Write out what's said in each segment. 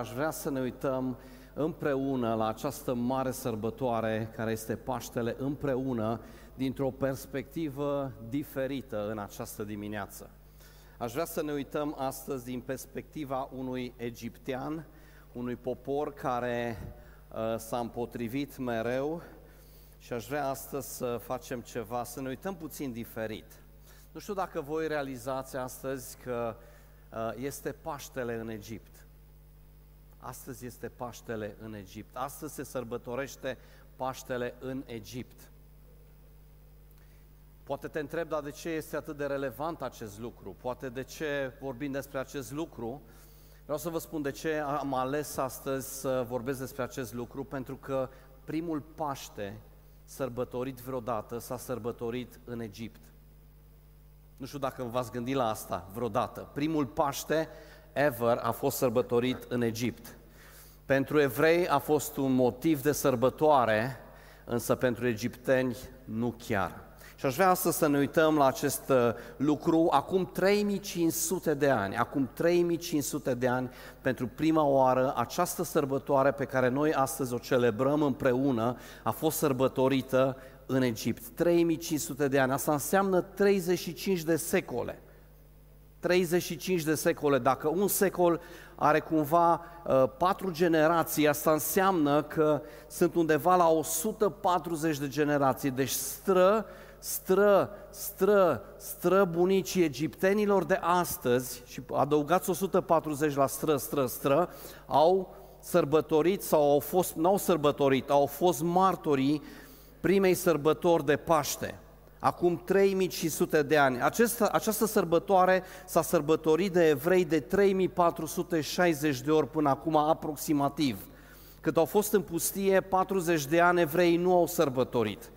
Aș vrea să ne uităm împreună la această mare sărbătoare care este Paștele împreună dintr-o perspectivă diferită în această dimineață. Aș vrea să ne uităm astăzi din perspectiva unui egiptean, unui popor care uh, s-a împotrivit mereu și aș vrea astăzi să facem ceva, să ne uităm puțin diferit. Nu știu dacă voi realizați astăzi că uh, este Paștele în Egipt. Astăzi este Paștele în Egipt. Astăzi se sărbătorește Paștele în Egipt. Poate te întreb, dar de ce este atât de relevant acest lucru? Poate de ce vorbim despre acest lucru? Vreau să vă spun de ce am ales astăzi să vorbesc despre acest lucru, pentru că primul Paște sărbătorit vreodată s-a sărbătorit în Egipt. Nu știu dacă v-ați gândit la asta vreodată. Primul Paște ever a fost sărbătorit în Egipt. Pentru evrei a fost un motiv de sărbătoare, însă pentru egipteni nu chiar. Și aș vrea astăzi să ne uităm la acest uh, lucru acum 3500 de ani. Acum 3500 de ani, pentru prima oară, această sărbătoare pe care noi astăzi o celebrăm împreună a fost sărbătorită în Egipt. 3500 de ani. Asta înseamnă 35 de secole. 35 de secole. Dacă un secol are cumva uh, patru generații, asta înseamnă că sunt undeva la 140 de generații. Deci stră, stră, stră, stră bunicii egiptenilor de astăzi, și adăugați 140 la stră, stră, stră, au sărbătorit sau au fost, n-au sărbătorit, au fost martorii primei sărbători de Paște acum 3500 de ani. Această, această sărbătoare s-a sărbătorit de evrei de 3460 de ori până acum aproximativ. Cât au fost în pustie, 40 de ani evrei nu au sărbătorit.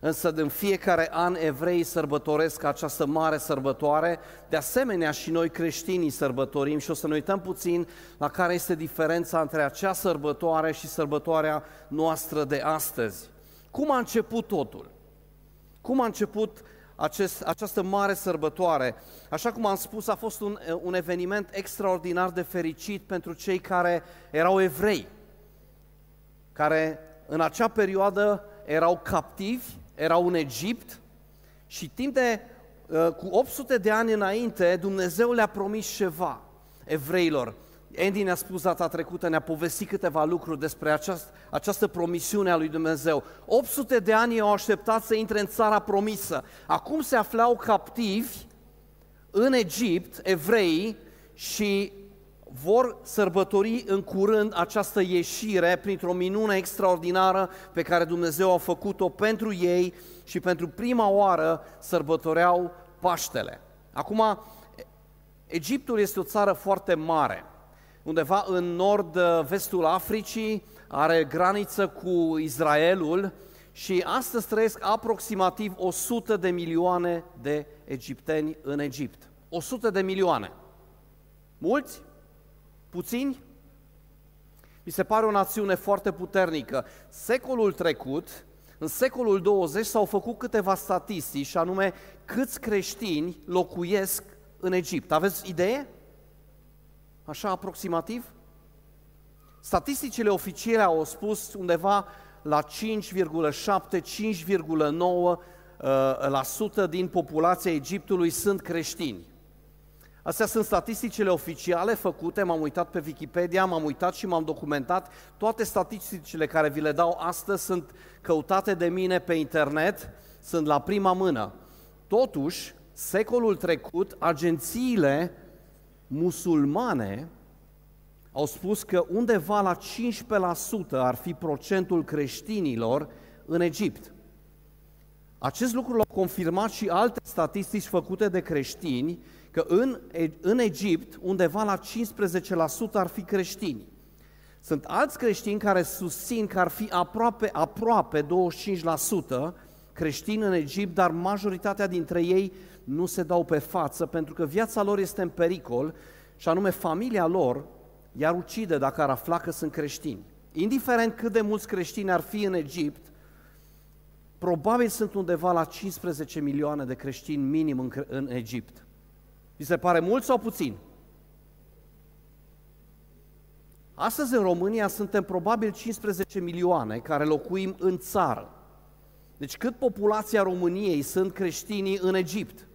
Însă în fiecare an evrei sărbătoresc această mare sărbătoare, de asemenea și noi creștinii sărbătorim și o să ne uităm puțin la care este diferența între acea sărbătoare și sărbătoarea noastră de astăzi. Cum a început totul? Cum a început acest, această mare sărbătoare? Așa cum am spus, a fost un, un eveniment extraordinar de fericit pentru cei care erau evrei, care în acea perioadă erau captivi, erau în Egipt și timp de uh, cu 800 de ani înainte Dumnezeu le-a promis ceva evreilor. Andy ne-a spus data trecută, ne-a povestit câteva lucruri despre această, această promisiune a lui Dumnezeu. 800 de ani au așteptat să intre în țara promisă. Acum se aflau captivi în Egipt, evrei, și vor sărbători în curând această ieșire printr-o minune extraordinară pe care Dumnezeu a făcut-o pentru ei și pentru prima oară sărbătoreau Paștele. Acum, Egiptul este o țară foarte mare undeva în nord-vestul Africii, are graniță cu Israelul și astăzi trăiesc aproximativ 100 de milioane de egipteni în Egipt. 100 de milioane. Mulți? Puțini? Mi se pare o națiune foarte puternică. Secolul trecut, în secolul 20 s-au făcut câteva statistici, și anume câți creștini locuiesc în Egipt. Aveți idee? Așa aproximativ? Statisticile oficiale au spus undeva la 5,7-5,9% uh, din populația Egiptului sunt creștini. Astea sunt statisticile oficiale făcute, m-am uitat pe Wikipedia, m-am uitat și m-am documentat. Toate statisticile care vi le dau astăzi sunt căutate de mine pe internet, sunt la prima mână. Totuși, secolul trecut, agențiile musulmane au spus că undeva la 15% ar fi procentul creștinilor în Egipt. Acest lucru l-au confirmat și alte statistici făcute de creștini, că în, în Egipt undeva la 15% ar fi creștini. Sunt alți creștini care susțin că ar fi aproape, aproape 25% creștini în Egipt, dar majoritatea dintre ei nu se dau pe față pentru că viața lor este în pericol și anume familia lor i-ar ucide dacă ar afla că sunt creștini. Indiferent cât de mulți creștini ar fi în Egipt, probabil sunt undeva la 15 milioane de creștini minim în, în Egipt. Vi se pare mult sau puțin? Astăzi în România suntem probabil 15 milioane care locuim în țară. Deci cât populația României sunt creștinii în Egipt?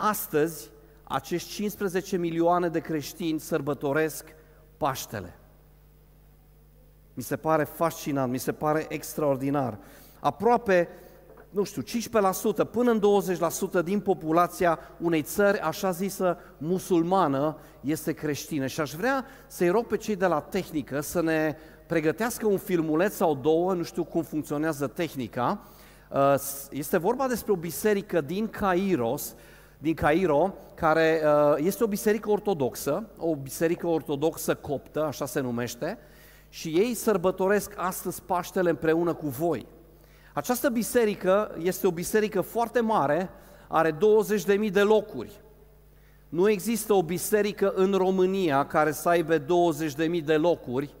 Astăzi, acești 15 milioane de creștini sărbătoresc Paștele. Mi se pare fascinant, mi se pare extraordinar. Aproape, nu știu, 15% până în 20% din populația unei țări, așa zisă, musulmană, este creștină. Și aș vrea să-i rog pe cei de la tehnică să ne pregătească un filmuleț sau două, nu știu cum funcționează tehnica. Uh, este vorba despre o biserică din Cairos, din Cairo, care uh, este o biserică ortodoxă, o biserică ortodoxă coptă, așa se numește, și ei sărbătoresc astăzi Paștele împreună cu voi. Această biserică este o biserică foarte mare, are 20.000 de locuri. Nu există o biserică în România care să aibă 20.000 de locuri.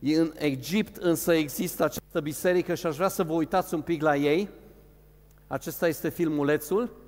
În Egipt însă există această biserică și aș vrea să vă uitați un pic la ei. Acesta este filmulețul.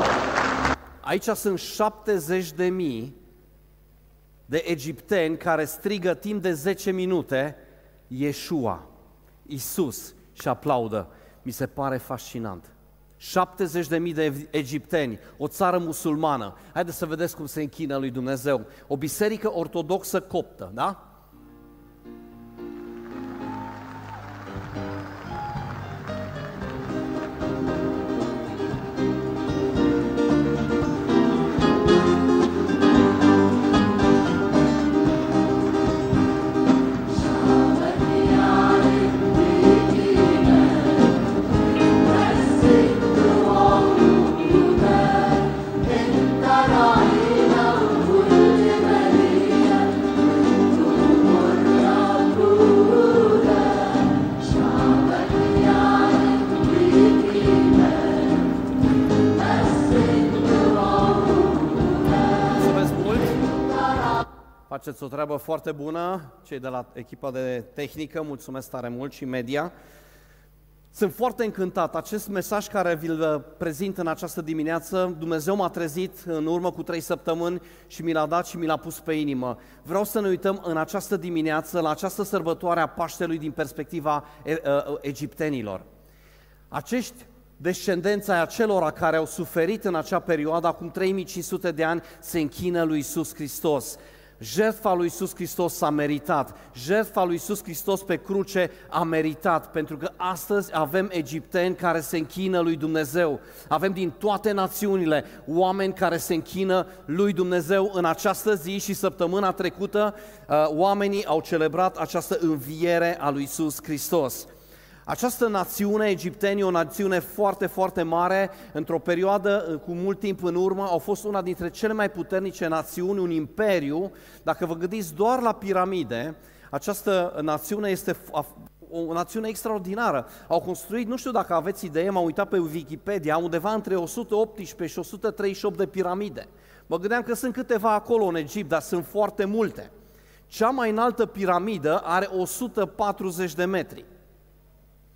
Aici sunt 70 de mii de egipteni care strigă timp de 10 minute Yeshua, Isus și aplaudă. Mi se pare fascinant. 70 de mii de egipteni, o țară musulmană. Haideți să vedeți cum se închină lui Dumnezeu. O biserică ortodoxă coptă, da? Faceți o treabă foarte bună, cei de la echipa de tehnică, mulțumesc tare mult și media. Sunt foarte încântat. Acest mesaj care vi-l prezint în această dimineață, Dumnezeu m-a trezit în urmă cu trei săptămâni și mi l-a dat și mi l-a pus pe inimă. Vreau să ne uităm în această dimineață la această sărbătoare a Paștelui din perspectiva egiptenilor. Acești descendența a acelora care au suferit în acea perioadă, acum 3500 de ani, se închină lui Isus Hristos. Jertfa lui Iisus Hristos s-a meritat. Jertfa lui Iisus Hristos pe cruce a meritat, pentru că astăzi avem egipteni care se închină lui Dumnezeu. Avem din toate națiunile oameni care se închină lui Dumnezeu în această zi și săptămâna trecută uh, oamenii au celebrat această înviere a lui Iisus Hristos. Această națiune, egiptenii, o națiune foarte, foarte mare, într-o perioadă uh, cu mult timp în urmă, au fost una dintre cele mai puternice națiuni, un imperiu. Dacă vă gândiți doar la piramide, această națiune este o națiune extraordinară. Au construit, nu știu dacă aveți idee, m-am uitat pe Wikipedia, undeva între 118 și 138 de piramide. Mă gândeam că sunt câteva acolo în Egipt, dar sunt foarte multe. Cea mai înaltă piramidă are 140 de metri.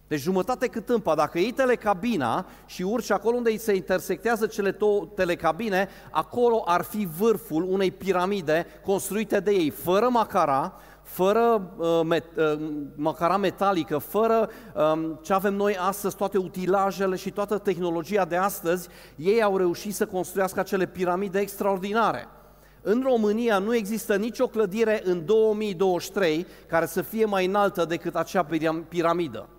Deci jumătate cât tâmpa, dacă iei telecabina și urci acolo unde se intersectează cele două telecabine, acolo ar fi vârful unei piramide construite de ei, fără macara, fără uh, met, uh, macara metalică, fără uh, ce avem noi astăzi, toate utilajele și toată tehnologia de astăzi, ei au reușit să construiască acele piramide extraordinare. În România nu există nicio clădire în 2023 care să fie mai înaltă decât acea piramidă.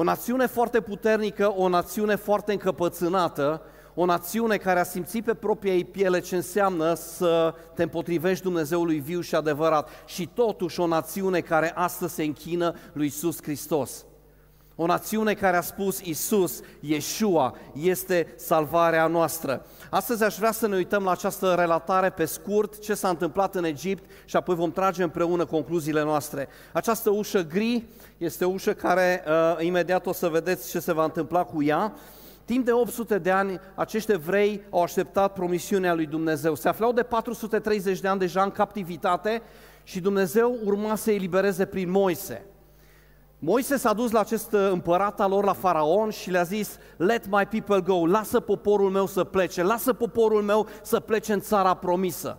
O națiune foarte puternică, o națiune foarte încăpățânată, o națiune care a simțit pe propria ei piele ce înseamnă să te împotrivești Dumnezeului viu și adevărat și totuși o națiune care astăzi se închină lui Iisus Hristos. O națiune care a spus Isus, Yeshua, este salvarea noastră. Astăzi aș vrea să ne uităm la această relatare pe scurt, ce s-a întâmplat în Egipt și apoi vom trage împreună concluziile noastre. Această ușă gri este o ușă care uh, imediat o să vedeți ce se va întâmpla cu ea. Timp de 800 de ani, acești evrei au așteptat promisiunea lui Dumnezeu. Se aflau de 430 de ani deja în captivitate și Dumnezeu urma să elibereze prin Moise. Moise s-a dus la acest împărat al lor, la faraon și le-a zis, let my people go, lasă poporul meu să plece, lasă poporul meu să plece în țara promisă.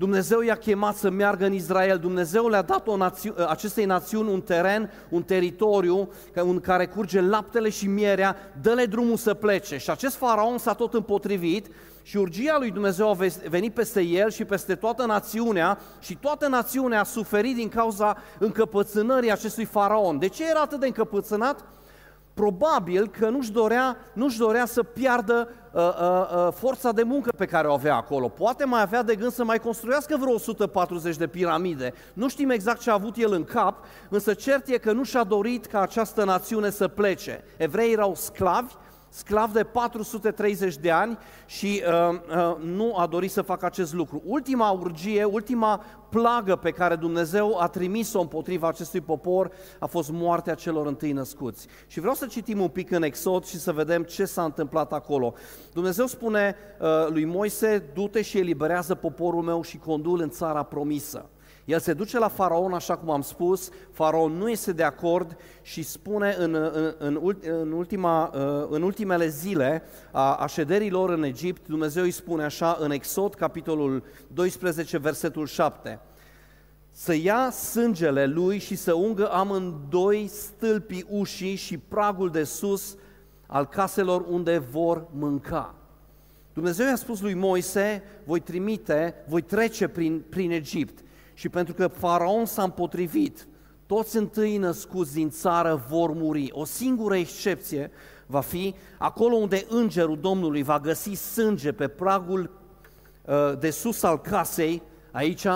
Dumnezeu i-a chemat să meargă în Israel, Dumnezeu le-a dat o națiu- acestei națiuni un teren, un teritoriu în care curge laptele și mierea, dă-le drumul să plece. Și acest faraon s-a tot împotrivit și urgia lui Dumnezeu a venit peste el și peste toată națiunea și toată națiunea a suferit din cauza încăpățânării acestui faraon. De ce era atât de încăpățânat? Probabil că nu-și dorea, nu-și dorea să piardă uh, uh, uh, forța de muncă pe care o avea acolo. Poate mai avea de gând să mai construiască vreo 140 de piramide. Nu știm exact ce a avut el în cap, însă cert e că nu și-a dorit ca această națiune să plece. Evreii erau sclavi, sclav de 430 de ani și uh, uh, nu a dorit să facă acest lucru. Ultima urgie, ultima plagă pe care Dumnezeu a trimis-o împotriva acestui popor a fost moartea celor întâi născuți. Și vreau să citim un pic în Exod și să vedem ce s-a întâmplat acolo. Dumnezeu spune uh, lui Moise, du-te și eliberează poporul meu și condul în țara promisă. El se duce la faraon, așa cum am spus, faraon nu este de acord și spune în, în, în, în, ultima, uh, în ultimele zile a, a șederilor în Egipt, Dumnezeu îi spune așa în Exod, capitolul 12, versetul 7, să ia sângele lui și să ungă amândoi stâlpii ușii și pragul de sus al caselor unde vor mânca. Dumnezeu i-a spus lui Moise, voi trimite, voi trece prin, prin Egipt și pentru că faraon s-a împotrivit, toți întâi născuți din țară vor muri. O singură excepție va fi acolo unde îngerul Domnului va găsi sânge pe pragul uh, de sus al casei, aici,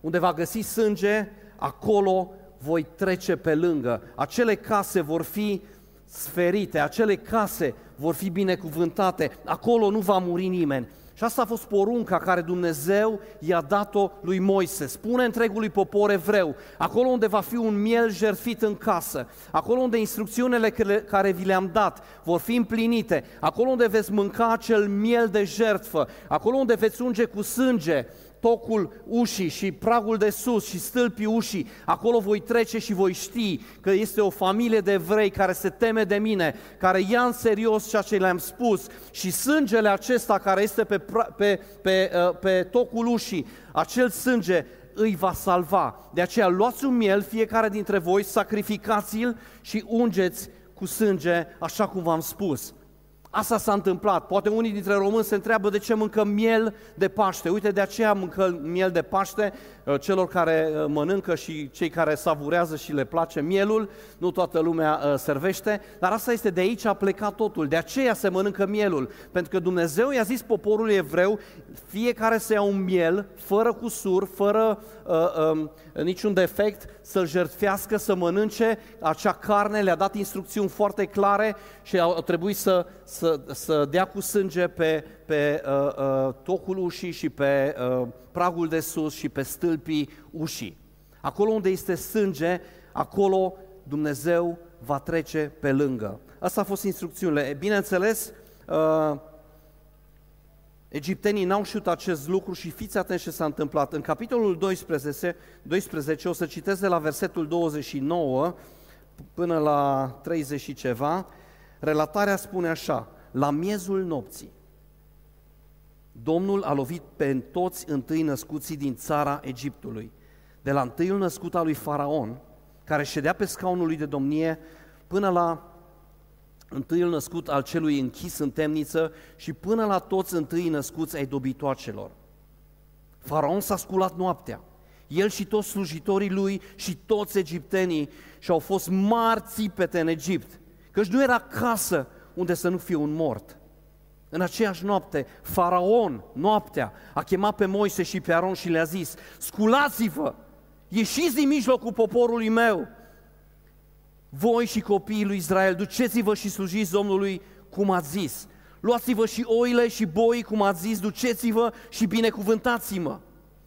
unde va găsi sânge, acolo voi trece pe lângă. Acele case vor fi sferite, acele case vor fi binecuvântate, acolo nu va muri nimeni. Și asta a fost porunca care Dumnezeu i-a dat-o lui Moise. Spune întregului popor evreu, acolo unde va fi un miel jertfit în casă, acolo unde instrucțiunile care vi le-am dat vor fi împlinite, acolo unde veți mânca acel miel de jertfă, acolo unde veți unge cu sânge tocul ușii și pragul de sus și stâlpii ușii, acolo voi trece și voi ști că este o familie de evrei care se teme de mine, care ia în serios ceea ce le-am spus și sângele acesta care este pe, pe, pe, pe, uh, pe tocul ușii, acel sânge îi va salva. De aceea luați un miel, fiecare dintre voi, sacrificați-l și ungeți cu sânge, așa cum v-am spus. Asta s-a întâmplat. Poate unii dintre români se întreabă de ce mâncăm miel de Paște. Uite, de aceea mâncăm miel de Paște uh, celor care uh, mănâncă și cei care savurează și le place mielul. Nu toată lumea uh, servește, dar asta este de aici a plecat totul. De aceea se mănâncă mielul. Pentru că Dumnezeu i-a zis poporului evreu, fiecare să ia un miel, fără cusur, fără uh, um, niciun defect, să-l jertfească, să mănânce acea carne, le-a dat instrucțiuni foarte clare și au trebuit să, să, să dea cu sânge pe, pe uh, uh, tocul ușii și pe uh, pragul de sus și pe stâlpii ușii. Acolo unde este sânge, acolo Dumnezeu va trece pe lângă. Asta a fost instrucțiunile. Bineînțeles, uh, Egiptenii n-au știut acest lucru și fiți atenți ce s-a întâmplat. În capitolul 12, 12, o să citesc de la versetul 29 până la 30 și ceva, relatarea spune așa, la miezul nopții, Domnul a lovit pe toți întâi născuții din țara Egiptului, de la întâiul născut al lui Faraon, care ședea pe scaunul lui de domnie, până la întâiul născut al celui închis în temniță și până la toți întâi născuți ai dobitoacelor. Faraon s-a sculat noaptea, el și toți slujitorii lui și toți egiptenii și au fost marți țipete în Egipt, căci nu era casă unde să nu fie un mort. În aceeași noapte, Faraon, noaptea, a chemat pe Moise și pe Aron și le-a zis, sculați-vă, ieșiți din mijlocul poporului meu, voi și copiii lui Israel, duceți-vă și slujiți Domnului cum ați zis. Luați-vă și oile și boii, cum ați zis, duceți-vă și binecuvântați-mă.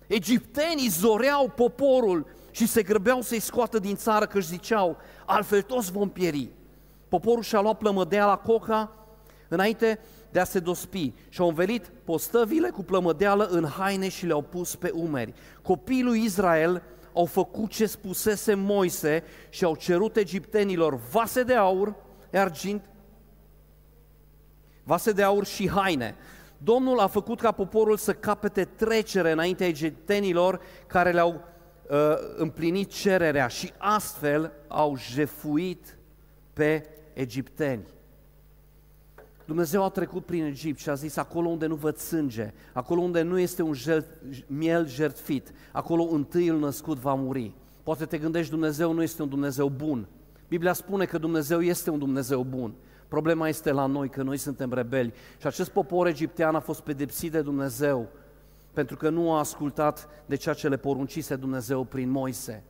Egiptenii zoreau poporul și se grăbeau să-i scoată din țară, că își ziceau, altfel toți vom pieri. Poporul și-a luat plămădea la coca înainte de a se dospi și au învelit postăvile cu plămădeală în haine și le-au pus pe umeri. Copiii lui Israel au făcut ce spusese Moise și au cerut egiptenilor vase de aur, argint, vase de aur și haine. Domnul a făcut ca poporul să capete trecere înaintea egiptenilor care le-au uh, împlinit cererea și astfel au jefuit pe egipteni. Dumnezeu a trecut prin Egipt și a zis, acolo unde nu văd sânge, acolo unde nu este un jel, miel jertfit, acolo întâiul născut va muri. Poate te gândești, Dumnezeu nu este un Dumnezeu bun. Biblia spune că Dumnezeu este un Dumnezeu bun. Problema este la noi, că noi suntem rebeli. Și acest popor egiptean a fost pedepsit de Dumnezeu pentru că nu a ascultat de ceea ce le poruncise Dumnezeu prin Moise.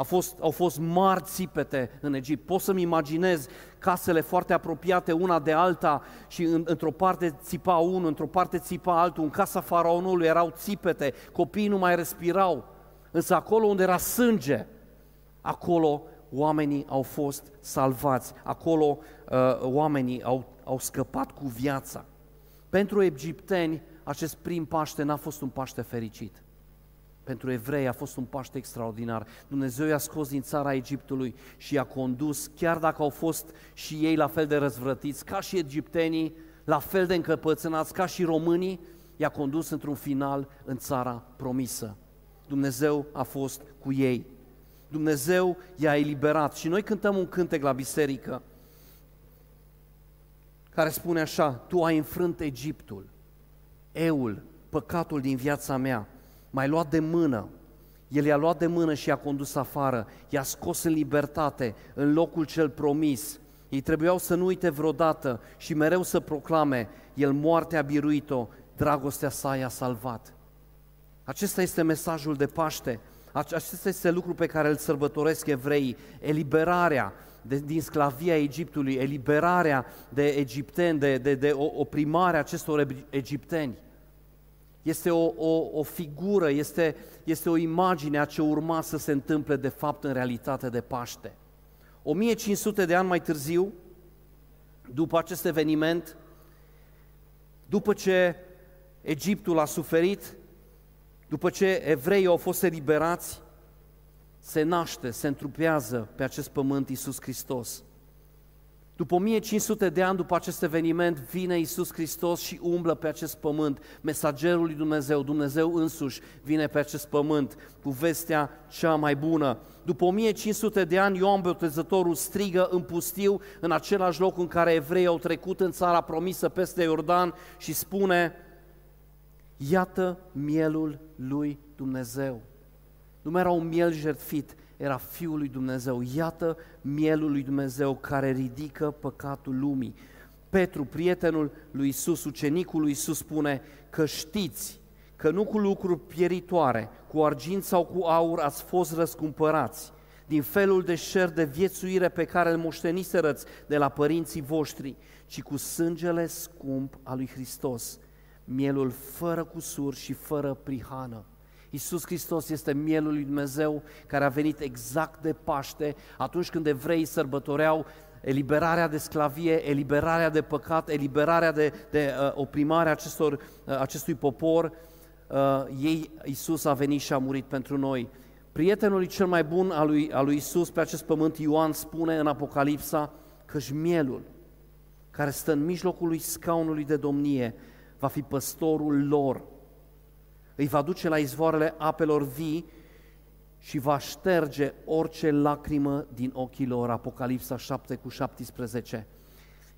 A fost, au fost mari țipete în Egipt. Pot să-mi imaginez casele foarte apropiate una de alta și în, într-o parte țipa unul, într-o parte țipa altul. În casa faraonului erau țipete, copiii nu mai respirau. Însă acolo unde era sânge, acolo oamenii au fost salvați, acolo uh, oamenii au, au scăpat cu viața. Pentru egipteni, acest prim Paște n-a fost un Paște fericit. Pentru evrei a fost un Paște extraordinar. Dumnezeu i-a scos din țara Egiptului și i-a condus, chiar dacă au fost și ei la fel de răzvrătiți, ca și egiptenii, la fel de încăpățânați, ca și românii, i-a condus într-un final în țara promisă. Dumnezeu a fost cu ei. Dumnezeu i-a eliberat. Și noi cântăm un cântec la biserică care spune așa, Tu ai înfrânt Egiptul, eul, păcatul din viața mea, mai luat de mână, el i-a luat de mână și i-a condus afară, i-a scos în libertate, în locul cel promis. Ei trebuiau să nu uite vreodată și mereu să proclame, el moartea a biruit-o, dragostea sa i-a salvat. Acesta este mesajul de Paște. Acesta este lucru pe care îl sărbătoresc evreii, eliberarea de, din sclavia Egiptului, eliberarea de egipteni, de, de, de oprimarea acestor egipteni. Este o, o, o figură, este, este o imagine a ce urma să se întâmple de fapt în realitate de Paște. 1500 de ani mai târziu, după acest eveniment, după ce Egiptul a suferit, după ce evreii au fost eliberați, se naște, se întrupează pe acest pământ Iisus Hristos. După 1500 de ani după acest eveniment, vine Iisus Hristos și umblă pe acest pământ. Mesagerul lui Dumnezeu, Dumnezeu însuși, vine pe acest pământ cu vestea cea mai bună. După 1500 de ani, Ioan Botezătorul strigă în pustiu, în același loc în care evreii au trecut în țara promisă peste Iordan și spune, Iată mielul lui Dumnezeu. Nu mai era un miel jertfit, era Fiul lui Dumnezeu. Iată mielul lui Dumnezeu care ridică păcatul lumii. Petru, prietenul lui Isus, ucenicul lui Isus, spune că știți că nu cu lucruri pieritoare, cu argint sau cu aur ați fost răscumpărați, din felul de șer de viețuire pe care îl moșteniserăți de la părinții voștri, ci cu sângele scump al lui Hristos, mielul fără cusur și fără prihană. Iisus Hristos este mielul lui Dumnezeu care a venit exact de Paște, atunci când evreii sărbătoreau eliberarea de sclavie, eliberarea de păcat, eliberarea de, de uh, oprimarea acestor, uh, acestui popor, uh, ei, Iisus a venit și a murit pentru noi. Prietenul cel mai bun al lui, al lui Iisus pe acest pământ, Ioan, spune în Apocalipsa că mielul care stă în mijlocul lui scaunului de domnie va fi păstorul lor îi va duce la izvoarele apelor vii și va șterge orice lacrimă din ochii lor. Apocalipsa 7 cu 17.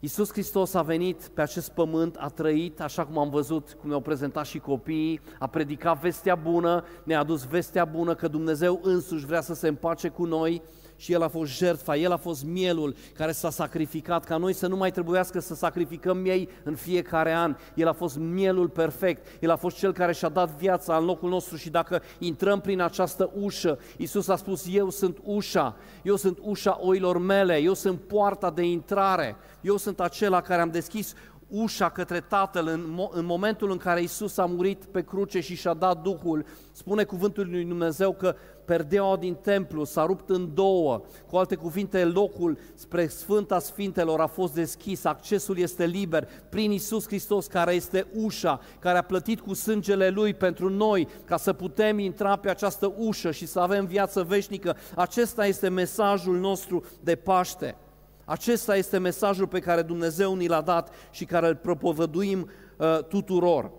Iisus Hristos a venit pe acest pământ, a trăit, așa cum am văzut, cum ne-au prezentat și copiii, a predicat vestea bună, ne-a adus vestea bună că Dumnezeu însuși vrea să se împace cu noi și El a fost jertfa, El a fost mielul care s-a sacrificat, ca noi să nu mai trebuiască să sacrificăm miei în fiecare an. El a fost mielul perfect, El a fost Cel care și-a dat viața în locul nostru și dacă intrăm prin această ușă, Iisus a spus, eu sunt ușa, eu sunt ușa oilor mele, eu sunt poarta de intrare, eu sunt acela care am deschis ușa către Tatăl în, mo- în momentul în care Isus a murit pe cruce și și-a dat Duhul, spune cuvântul lui Dumnezeu că perdeaua din templu s-a rupt în două, cu alte cuvinte, locul spre Sfânta Sfintelor a fost deschis, accesul este liber prin Isus Hristos care este ușa, care a plătit cu sângele Lui pentru noi ca să putem intra pe această ușă și să avem viață veșnică. Acesta este mesajul nostru de Paște. Acesta este mesajul pe care Dumnezeu ni l-a dat și care îl propovăduim uh, tuturor.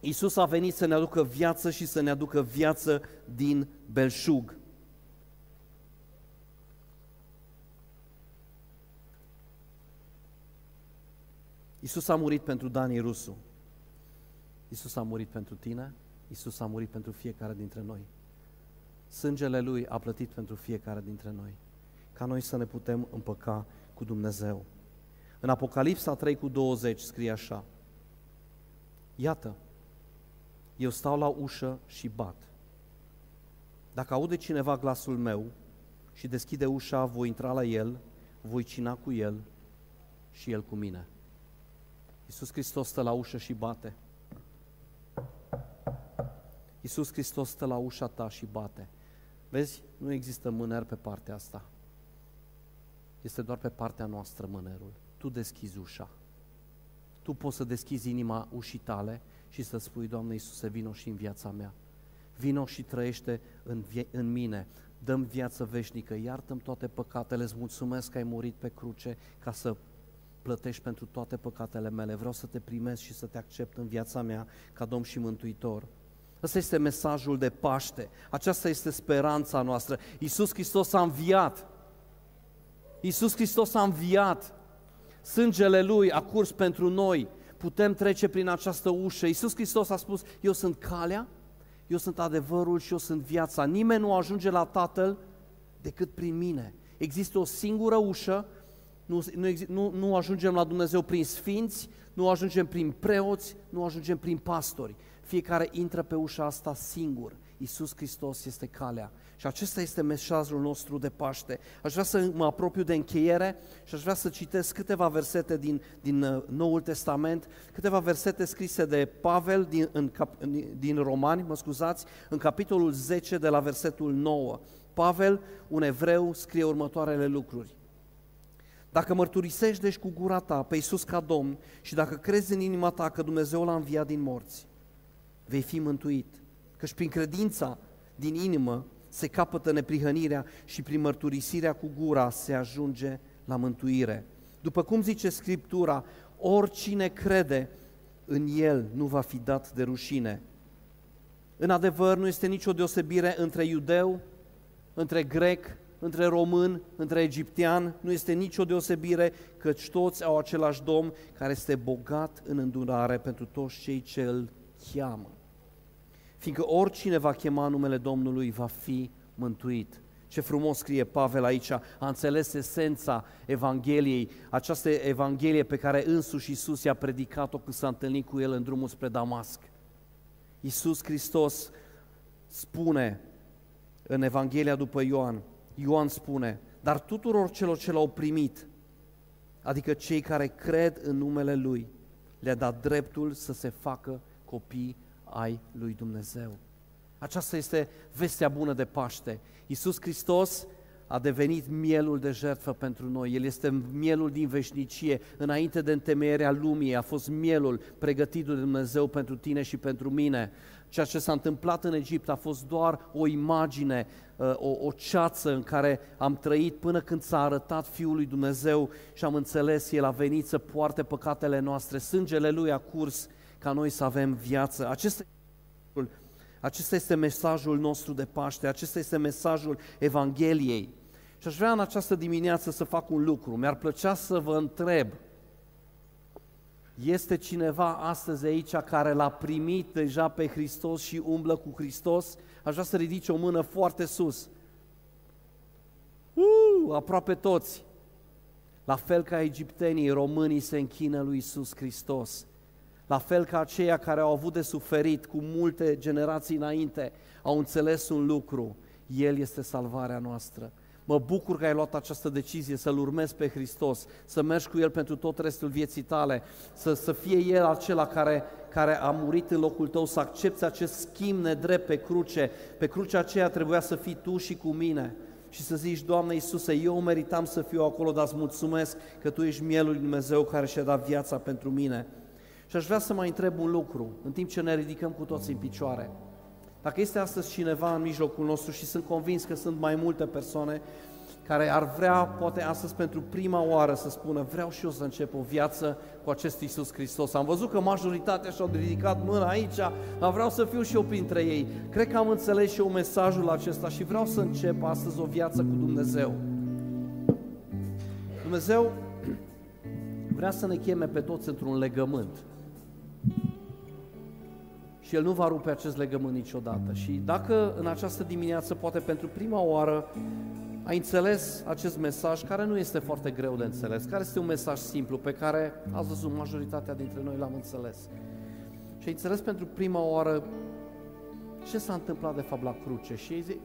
Isus a venit să ne aducă viață și să ne aducă viață din belșug. Isus a murit pentru Dani Rusu. Isus a murit pentru tine, Isus a murit pentru fiecare dintre noi. Sângele Lui a plătit pentru fiecare dintre noi ca noi să ne putem împăca cu Dumnezeu. În Apocalipsa 3 cu 20 scrie așa, Iată, eu stau la ușă și bat. Dacă aude cineva glasul meu și deschide ușa, voi intra la el, voi cina cu el și el cu mine. Iisus Hristos stă la ușă și bate. Iisus Hristos stă la ușa ta și bate. Vezi, nu există mâneri pe partea asta. Este doar pe partea noastră mânerul. Tu deschizi ușa. Tu poți să deschizi inima ușii tale și să spui, Doamne Iisuse, vino și în viața mea. Vino și trăiește în, vie- în mine. Dăm viață veșnică, iartă-mi toate păcatele, îți mulțumesc că ai murit pe cruce ca să plătești pentru toate păcatele mele. Vreau să te primesc și să te accept în viața mea ca Domn și Mântuitor. Ăsta este mesajul de Paște. Aceasta este speranța noastră. Iisus Hristos a înviat. Iisus Hristos a înviat. Sângele Lui a curs pentru noi. Putem trece prin această ușă. Iisus Hristos a spus, eu sunt calea, eu sunt adevărul și eu sunt viața. Nimeni nu ajunge la Tatăl decât prin mine. Există o singură ușă, nu, nu, nu, nu ajungem la Dumnezeu prin sfinți, nu ajungem prin preoți, nu ajungem prin pastori. Fiecare intră pe ușa asta singur. Iisus Hristos este calea. Și acesta este mesajul nostru de Paște. Aș vrea să mă apropiu de încheiere și aș vrea să citesc câteva versete din, din uh, Noul Testament, câteva versete scrise de Pavel din, în, din Romani, mă scuzați, în capitolul 10 de la versetul 9. Pavel, un evreu, scrie următoarele lucruri. Dacă mărturisești deci cu gura ta pe Iisus ca Domn și dacă crezi în inima ta că Dumnezeu l-a înviat din morți, vei fi mântuit. Căci prin credința din inimă se capătă neprihănirea și prin mărturisirea cu gura se ajunge la mântuire. După cum zice Scriptura, oricine crede în El nu va fi dat de rușine. În adevăr, nu este nicio deosebire între iudeu, între grec, între român, între egiptean, nu este nicio deosebire, căci toți au același Domn care este bogat în îndurare pentru toți cei ce îl cheamă fiindcă oricine va chema numele Domnului va fi mântuit. Ce frumos scrie Pavel aici, a înțeles esența Evangheliei, această Evanghelie pe care însuși Iisus i-a predicat-o când s-a întâlnit cu el în drumul spre Damasc. Iisus Hristos spune în Evanghelia după Ioan, Ioan spune, dar tuturor celor ce l-au primit, adică cei care cred în numele Lui, le-a dat dreptul să se facă copii ai lui Dumnezeu. Aceasta este vestea bună de Paște. Iisus Hristos a devenit mielul de jertfă pentru noi. El este mielul din veșnicie. Înainte de întemeierea lumii a fost mielul pregătit de Dumnezeu pentru tine și pentru mine. Ceea ce s-a întâmplat în Egipt a fost doar o imagine, uh, o, o ceață în care am trăit până când s-a arătat Fiul lui Dumnezeu și am înțeles, El a venit să poarte păcatele noastre. Sângele Lui a curs ca noi să avem viață. Acesta, acesta este mesajul nostru de Paște, acesta este mesajul Evangheliei. Și aș vrea în această dimineață să fac un lucru. Mi-ar plăcea să vă întreb, este cineva astăzi aici care l-a primit deja pe Hristos și umblă cu Hristos? Aș vrea să ridice o mână foarte sus. aproape toți. La fel ca egiptenii, românii se închină lui Isus Hristos. La fel ca aceia care au avut de suferit cu multe generații înainte, au înțeles un lucru, El este salvarea noastră. Mă bucur că ai luat această decizie să-L urmezi pe Hristos, să mergi cu El pentru tot restul vieții tale, să, să fie El acela care, care a murit în locul tău, să accepti acest schimb nedrept pe cruce. Pe crucea aceea trebuia să fii tu și cu mine și să zici, Doamne Iisuse, eu meritam să fiu acolo, dar îți mulțumesc că Tu ești mielul lui Dumnezeu care și-a dat viața pentru mine. Și aș vrea să mai întreb un lucru, în timp ce ne ridicăm cu toții în picioare. Dacă este astăzi cineva în mijlocul nostru și sunt convins că sunt mai multe persoane care ar vrea, poate astăzi pentru prima oară să spună vreau și eu să încep o viață cu acest Iisus Hristos. Am văzut că majoritatea și-au ridicat mâna aici, dar vreau să fiu și eu printre ei. Cred că am înțeles și eu mesajul acesta și vreau să încep astăzi o viață cu Dumnezeu. Dumnezeu vrea să ne cheme pe toți într-un legământ și El nu va rupe acest legământ niciodată. Și dacă în această dimineață, poate pentru prima oară, ai înțeles acest mesaj, care nu este foarte greu de înțeles, care este un mesaj simplu pe care, ați văzut, majoritatea dintre noi l-am înțeles. Și ai înțeles pentru prima oară ce s-a întâmplat de fapt la cruce și ei zic,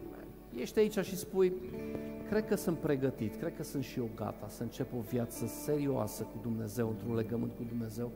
ești aici și spui, cred că sunt pregătit, cred că sunt și eu gata să încep o viață serioasă cu Dumnezeu, într-un legământ cu Dumnezeu